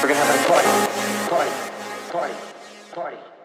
We're gonna have a party, party, party, party.